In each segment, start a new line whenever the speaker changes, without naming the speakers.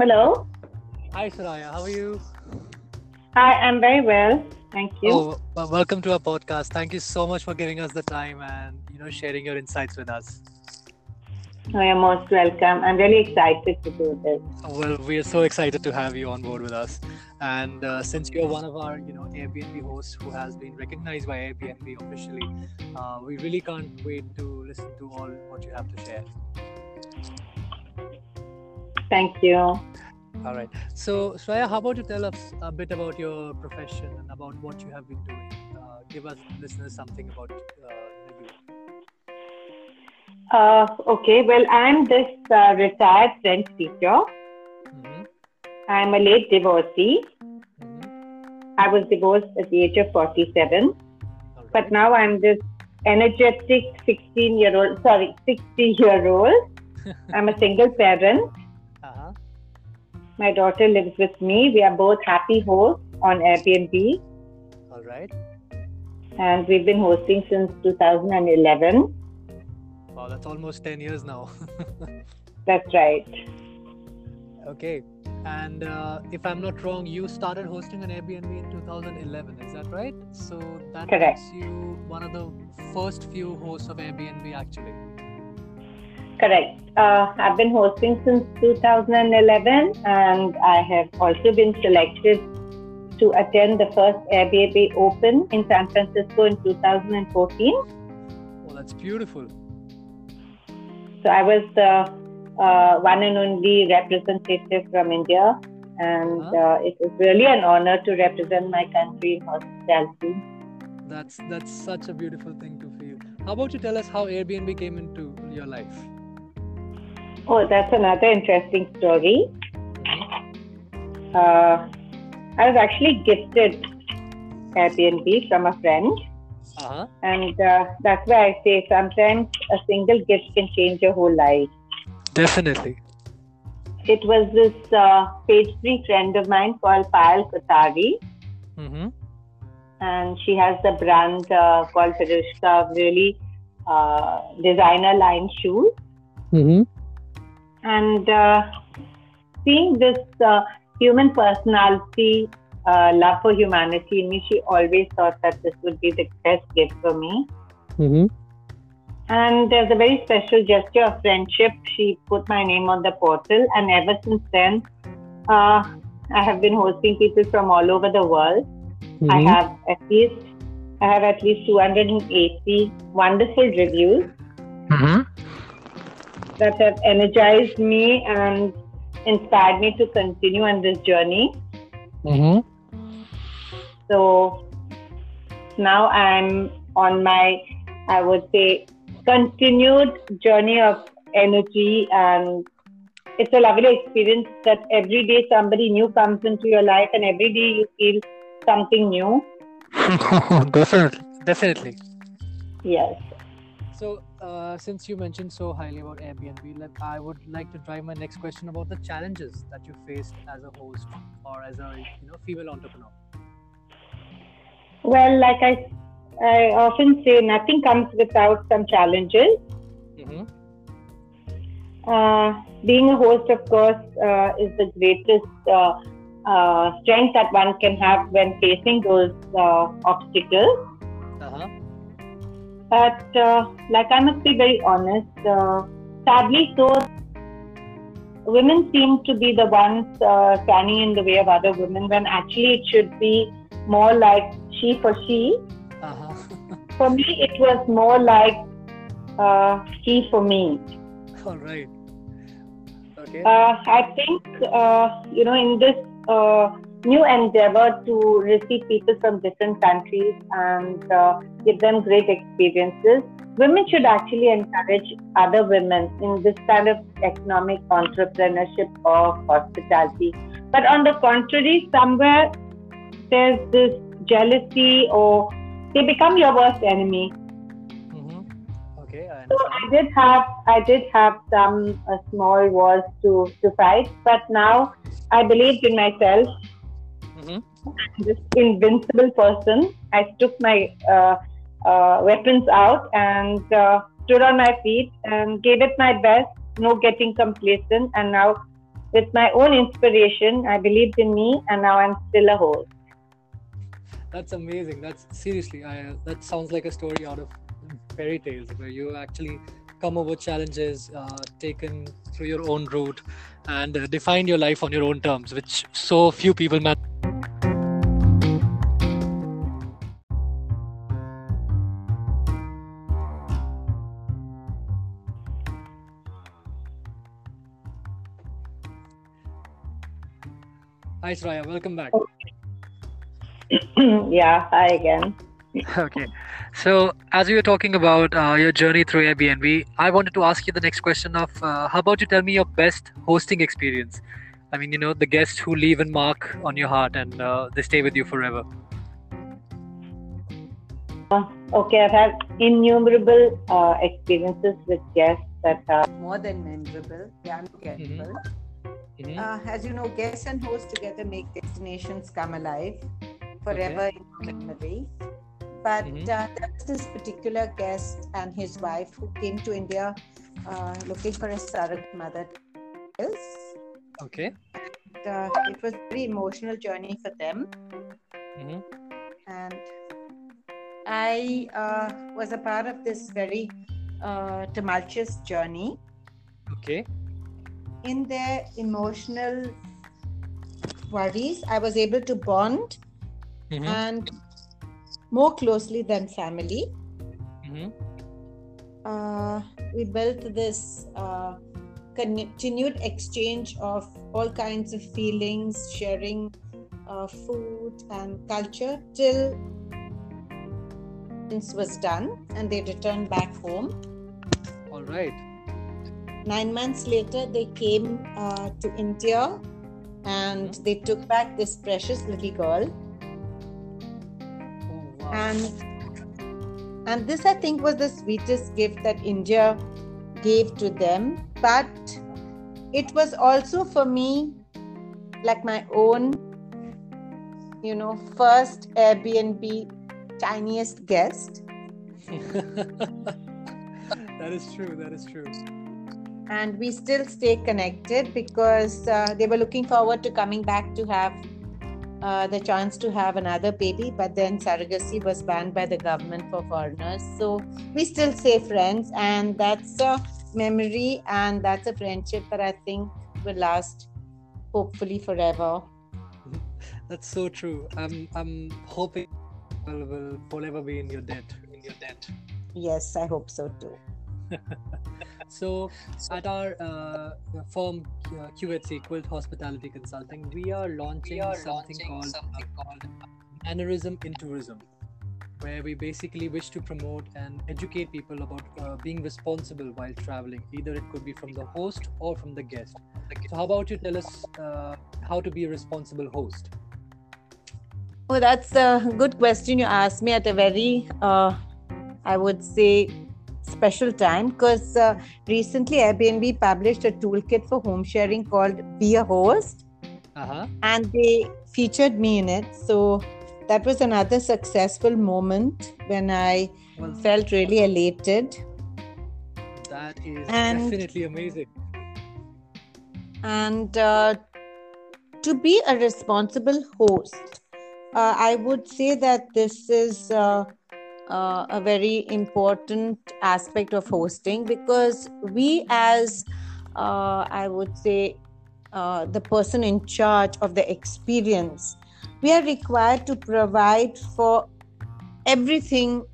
Hello.
Hi, Soraya. How are you?
Hi, I'm very well. Thank you.
Oh, well, welcome to our podcast. Thank you so much for giving us the time and you know sharing your insights with us.
Oh, you're most welcome. I'm really excited to do this.
Well, we are so excited to have you on board with us. And uh, since you're one of our, you know, Airbnb hosts who has been recognized by Airbnb officially, uh, we really can't wait to listen to all what you have to share.
Thank you.
All right. So, Shreya, how about you tell us a bit about your profession and about what you have been doing? Uh, give us listeners something about uh, you.
Uh, okay, well, I'm this uh, retired French teacher.
Mm-hmm.
I'm a late divorcee.
Mm-hmm.
I was divorced at the age of 47,
All right.
but now I'm this energetic 16 year old, sorry, 60 year old. I'm a single parent. My daughter lives with me. We are both happy hosts on Airbnb,
All right.
and we've been hosting since 2011.
Wow, that's almost 10 years now.
That's right.
okay. And uh, if I'm not wrong, you started hosting an Airbnb in 2011, is that right? So that
Correct.
makes you one of the first few hosts of Airbnb actually.
Correct. Uh, I've been hosting since 2011, and I have also been selected to attend the first Airbnb Open in San Francisco in 2014.
Oh, that's beautiful.
So I was the uh, one and only representative from India, and
Uh-huh.
uh, it was really an honor to represent my country in hospitality.
That's that's such a beautiful thing to feel. How about you tell us how Airbnb came into your life?
Oh, that's another interesting story. Uh, I was actually gifted Airbnb from a friend.
Uh-huh.
And uh, that's why I say sometimes a single gift can change your whole life.
Definitely.
It was this uh, page three friend of mine called Payal Kotari,
Mm-hmm.
and she has the brand uh, called Firushka, really uh, designer line shoes.
Mm-hmm.
And uh, seeing this uh, human personality, uh, love for humanity in me, she always thought that this would be the best gift for me.
Mm-hmm.
And as a very special gesture of friendship, she put my name on the portal. And ever since then, uh, I have been hosting people from all over the world.
Mm-hmm.
I have at least I have at least 280 wonderful reviews
Mm-hmm.
That have energized me and inspired me to continue on this journey.
Mm-hmm.
So now I'm on my, I would say, continued journey of energy and it's a lovely experience that every day somebody new comes into your life and every day you feel something new.
definitely. Definitely.
Yes.
So, uh, since you mentioned so highly about Airbnb, like I would like to drive my next question about the challenges that you faced as a host or as a you know female entrepreneur.
Well, like I, I often say, nothing comes without some challenges.
Mm-hmm.
Uh, being a host, of course, uh, is the greatest uh, uh, strength that one can have when facing those uh, obstacles.
Uh-huh.
But, uh, like, I must be very honest, uh, sadly, so women seem to be the ones uh, standing in the way of other women when actually it should be more like she for she.
Uh-huh.
For me, it was more like uh, he for me.
All right. Okay.
Uh, I think, uh, you know, in this uh, new endeavor to receive people from different countries and uh, give them great experiences, women should actually encourage other women in this kind of economic entrepreneurship of hospitality. But on the contrary, somewhere there's this jealousy or they become your worst enemy.
mm-hmm. Okay, I
So. I did have I did have some uh, small wars to to fight, but now I believed in myself.
Mm-hmm.
This invincible person. I took my uh, uh, weapons out and uh, stood on my feet and gave it my best. No getting complacent, and now with my own inspiration, I believed in me, and now I'm still a host.
That's amazing. That's seriously, I, that sounds like a story out of fairy tales where you actually come over challenges, uh, taken through your own route, and uh, defined your life on your own terms, which so few people manage. Hi, Soraya. Welcome back.
yeah, hi again.
okay. So, as we were talking about uh, your journey through Airbnb, I wanted to ask you the next question of uh, how about you tell me your best hosting experience? I mean, you know, the guests who leave a mark on your heart and uh, they stay with you forever.
Uh, okay, I've had innumerable uh, experiences with guests that are
more than memorable. They are unforgettable. Mm-hmm. Uh, as you know, guests and hosts together make destinations come alive forever okay. in memory. But mm-hmm. uh, there was this particular guest and his wife who came to India uh, looking for a surrogate mother.
Okay.
And, uh, it was a very emotional journey for them. Mm-hmm. And I uh, was a part of this very uh, tumultuous journey.
Okay.
In their emotional worries, I was able to bond mm-hmm. and more closely than family. Mm-hmm. Uh, we built this uh, continued exchange of all kinds of feelings, sharing uh, food and culture till this was done and they returned back home.
All right.
Nine months later, they came uh, to India and mm-hmm. they took back this precious little girl. And and this i think was the sweetest gift that india gave to them. But it was also for me like my own you know first airbnb tiniest guest.
That is true that is true
and we still stay connected because uh, they were looking forward to coming back to have uh, the chance to have another baby, but then surrogacy was banned by the government for foreigners. So we still stay friends, and that's a memory and that's a friendship that I think will last hopefully forever.
That's so true. I'm I'm hoping will will forever be in your debt. In your debt.
Yes, I hope so too.
So, at our uh, firm uh, QHC Quilt Hospitality Consulting, we are launching, we are something, launching called, something uh, called Mannerism in Tourism, where we basically wish to promote and educate people about uh, being responsible while traveling. Either it could be from the host or from the guest. So, how about you tell us uh, how to be a responsible host?
Oh, that's a good question you asked me at a very, uh, I would say, special time because uh, recently Airbnb published a toolkit for home sharing called Be a Host. Uh-huh. And they featured me in it. So that was another successful moment when I well, felt really elated.
That is and, definitely amazing.
And uh, to be a responsible host, uh, I would say that this is uh, a very important aspect of hosting because we, as uh, I would say, uh, the person in charge of the experience, we are required to provide for everything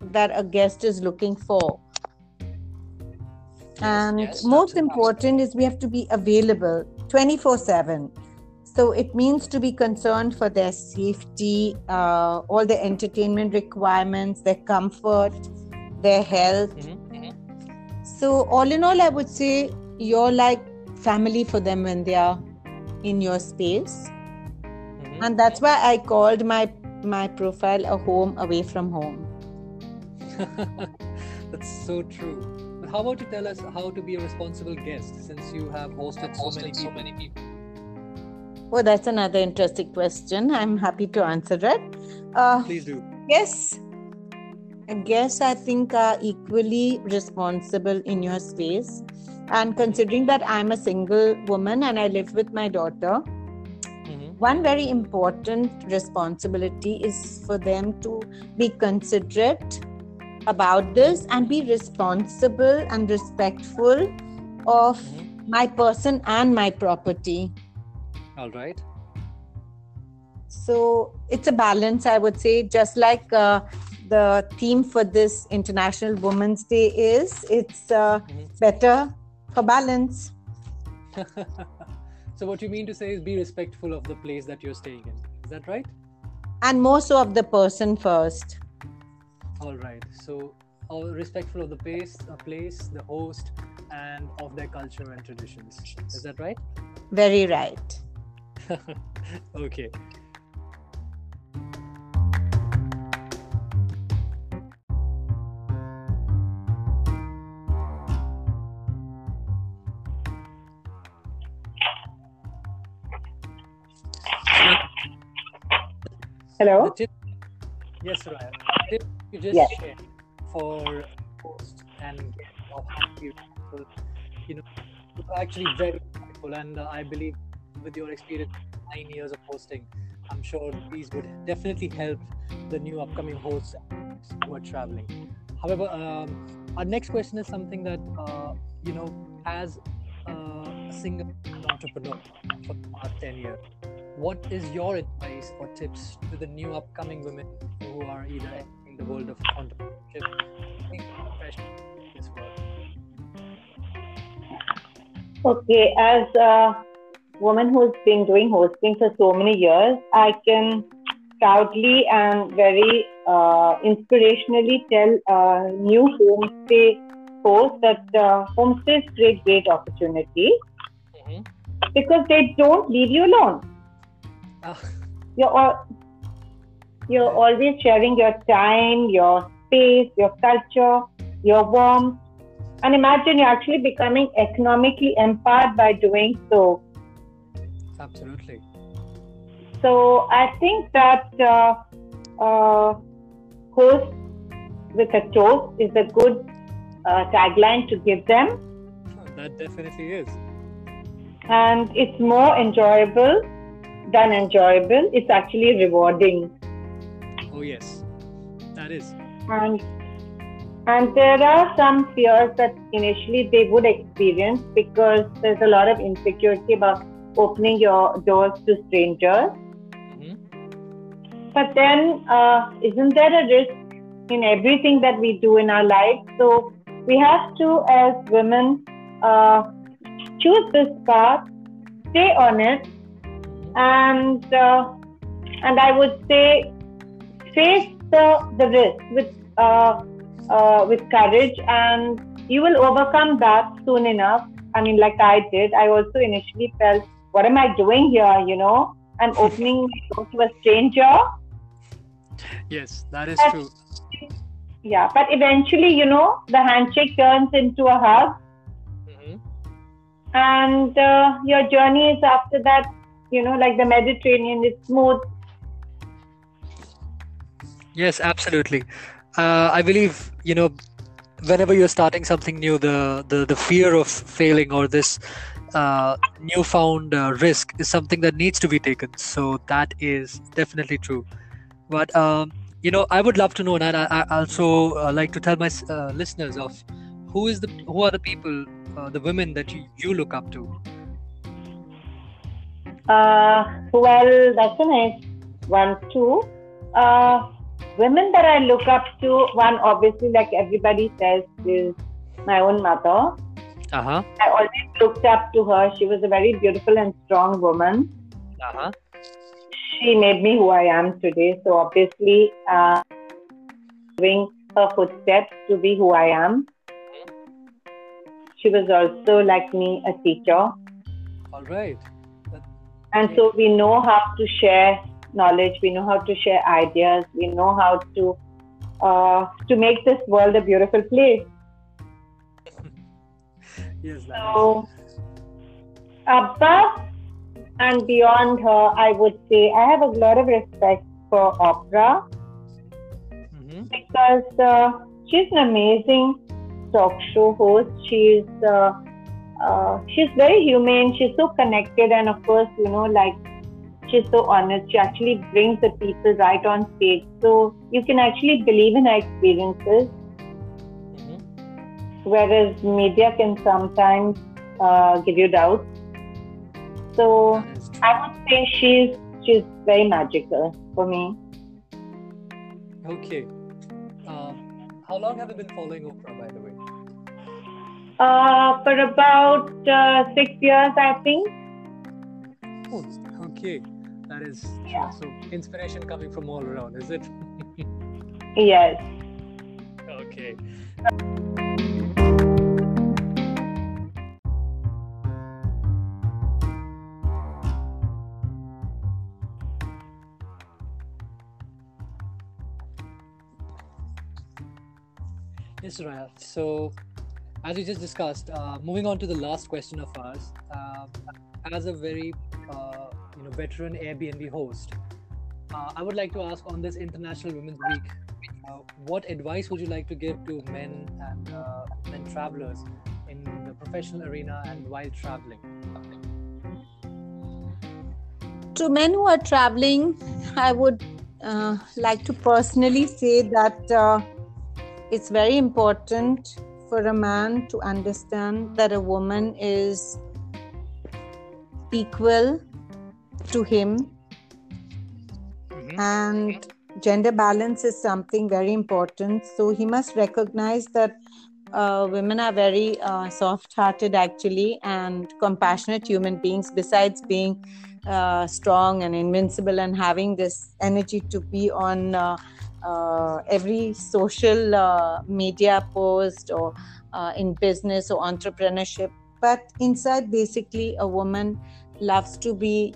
that a guest is looking for. and yes, most important is we have to be available 24 7 so it means to be concerned for their safety, uh, all the entertainment requirements, their comfort, their health. Mm-hmm. mm-hmm. So, all in all, I would say you're like family for them when they are in your space. Mm-hmm. And that's why I called my my profile a home away from home.
that's so true. But how about you tell us how to be a responsible guest since you have hosted, so, many so many people?
Oh, that's another interesting question. I'm happy to answer it.
Uh, Please do.
Yes. I guess I think, are equally responsible in your space. And considering that I'm a single woman and I live with my daughter, mm-hmm. one very important responsibility is for them to be considerate about this and be responsible and respectful of mm-hmm. my person and my property.
All right.
So it's a balance, I would say, just like uh, the theme for this International Women's Day is it's uh, mm-hmm. better for balance.
so, what you mean to say is be respectful of the place that you're staying in. Is that right?
And more so of the person first.
All right. So, all respectful of the place, the place, the host, and of their culture and traditions. Is that right?
Very right.
okay.
Hello.
Yes, Raya. Tip you just
yes.
shared for host and you know, actually very helpful, and uh, I believe with your experience, nine years of hosting, I'm sure these would definitely help the new upcoming hosts who are traveling. However, um, our next question is something that uh, you know, as uh, a single entrepreneur for the past ten years what is your advice or tips to the new upcoming women who are either in the world of entrepreneurship?
Okay, as a woman who's been doing hosting for so many years, I can proudly and very uh, inspirationally tell uh, new homestay hosts that uh, homestays create great opportunity mm-hmm. because they don't leave you alone Oh. You're all, you're always sharing your time, your space, your culture, your warmth. And imagine you're actually becoming economically empowered by doing so.
Absolutely.
So I think that uh, uh, host with a toast is a good uh, tagline to give them.
That definitely is.
And it's more enjoyable than enjoyable. It's actually rewarding.
Oh yes, that is.
And and there are some fears that initially they would experience because there's a lot of insecurity about opening your doors to strangers. Mm-hmm. But then, uh, isn't there a risk in everything that we do in our life? So we have to, as women, uh, choose this path, stay on it, and uh, and I would say face the the risk with uh, uh, with courage, and you will overcome that soon enough. I mean, like I did. I also initially felt, "What am I doing here?" You know, I'm opening to a stranger.
Yes, that is
but,
true.
Yeah, but eventually, you know, the handshake turns into a hug, mm-hmm. and uh, your journey is after that you know, like the Mediterranean, is smooth.
Yes, absolutely. Uh, I believe you know, whenever you're starting something new, the the, the fear of failing or this uh, newfound uh, risk is something that needs to be taken. So that is definitely true. But um, you know, I would love to know, and I, I also uh, like to tell my uh, listeners of who is the who are the people, uh, the women that you, you look up to
uh, well, that's a nice one too. Women that I look up to, one obviously, like everybody says, is my own mother.
Uh-huh.
I always looked up to her. She was a very beautiful and strong woman.
Uh-huh.
She made me who I am today. So obviously, uh, following her footsteps to be who I am. She was also like me, a teacher.
All right
and so we know how to share knowledge we know how to share ideas we know how to uh, to make this world a beautiful place
yes
so above and beyond her i would say i have a lot of respect for Oprah mm-hmm. because uh, she's an amazing talk show host. She's uh, uh, she's very humane. She's so connected, and of course, you know, like she's so honest. She actually brings the people right on stage, so you can actually believe in her experiences. Mm-hmm. Whereas media can sometimes uh, give you doubts. So I would say she's she's very magical for me.
Okay. Uh, how long have you been following Oprah, by the way?
Uh, for about uh, six years, I think.
Oh, okay. That is yeah. so inspiration coming from all around, is it?
yes.
Okay. Yes, Raya. So, as we just discussed, uh, moving on to the last question of ours, uh, as a very you know veteran Airbnb host, uh, I would like to ask on this International Women's Week, uh, what advice would you like to give to men and uh, men travelers in the professional arena and while traveling?
To men who are traveling, I would like to personally say that it's very important for a man to understand that a woman is equal to him mm-hmm. and gender balance is something very important so he must recognize that uh, women are very uh, soft hearted actually and compassionate human beings besides being uh, strong and invincible and having this energy to be on uh, uh, every social uh, media post or uh, in business or entrepreneurship. But inside, basically, a woman loves to be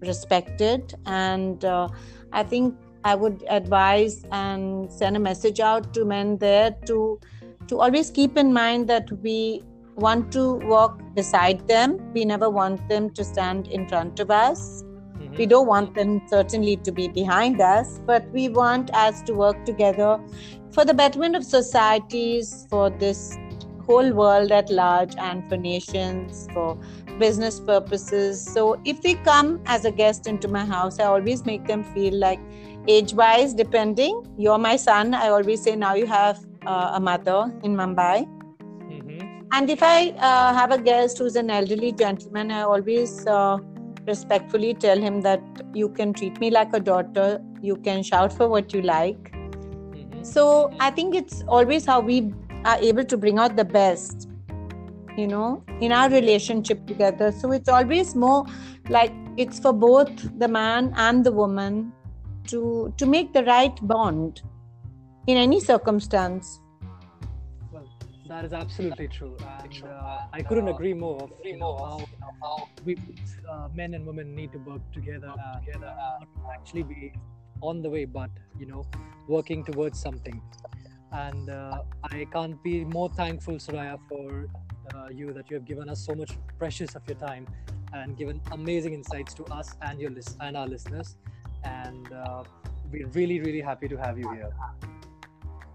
respected. And uh, I think I would advise and send a message out to men there to to always keep in mind that we want to walk beside them. We never want them to stand in front of us we don't want them certainly to be behind us, but we want us to work together for the betterment of societies, for this whole world at large, and for nations, for business purposes. So if they come as a guest into my house, I always make them feel like age wise, depending, you're my son. I always say now you have uh, a mother in Mumbai. Mm-hmm. And if I uh, have a guest who's an elderly gentleman, I always uh, respectfully tell him that you can treat me like a daughter, you can shout for what you like. Mm-hmm. So I think it's always how we are able to bring out the best, you know, in our relationship together. So it's always more like it's for both the man and the woman to to make the right bond in any circumstance.
Well that is absolutely true, and uh, I couldn't agree more. Of, you know, how, how we, uh, men and women need to work together, uh, together, not actually be on the way, but you know, working towards something. And uh, I can't be more thankful, Soraya, for uh, you that you have given us so much precious of your time and given amazing insights to us and your list and our listeners. And uh, we're really, really happy to have you here.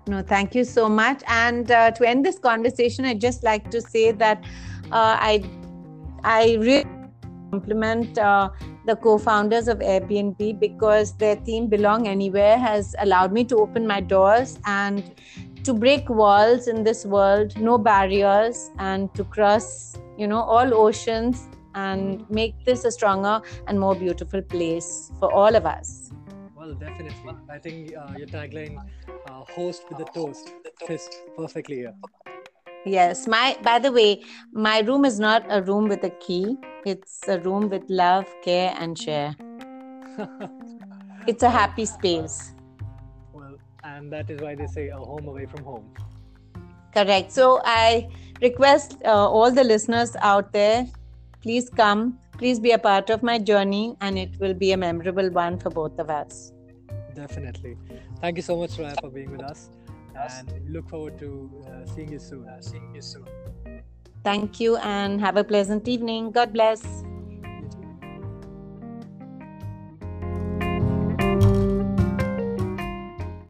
No, thank you so much. And uh, to end this conversation, I'd just like to say that uh, I, I really compliment uh, the co-founders of Airbnb because their theme "Belong Anywhere" has allowed me to open my doors and to break walls in this world, no barriers, and to cross, you know, all oceans and make this a stronger and more beautiful place for all of us.
Well, definitely. I think uh, your tagline, uh, "Host with a toast," fits perfectly here.
Yes. My. By the way, my room is not a room with a key. It's a room with love, care, and share. it's a happy space.
Well, and that is why they say a home away from home.
Correct. So I request uh, all the listeners out there, please come Please be a part of my journey, and it will be a memorable one for both of us.
Definitely. Thank you so much, Raya, for being with us. And we look forward to uh, seeing you soon. Uh, seeing you soon.
Thank you, and have a pleasant evening. God bless.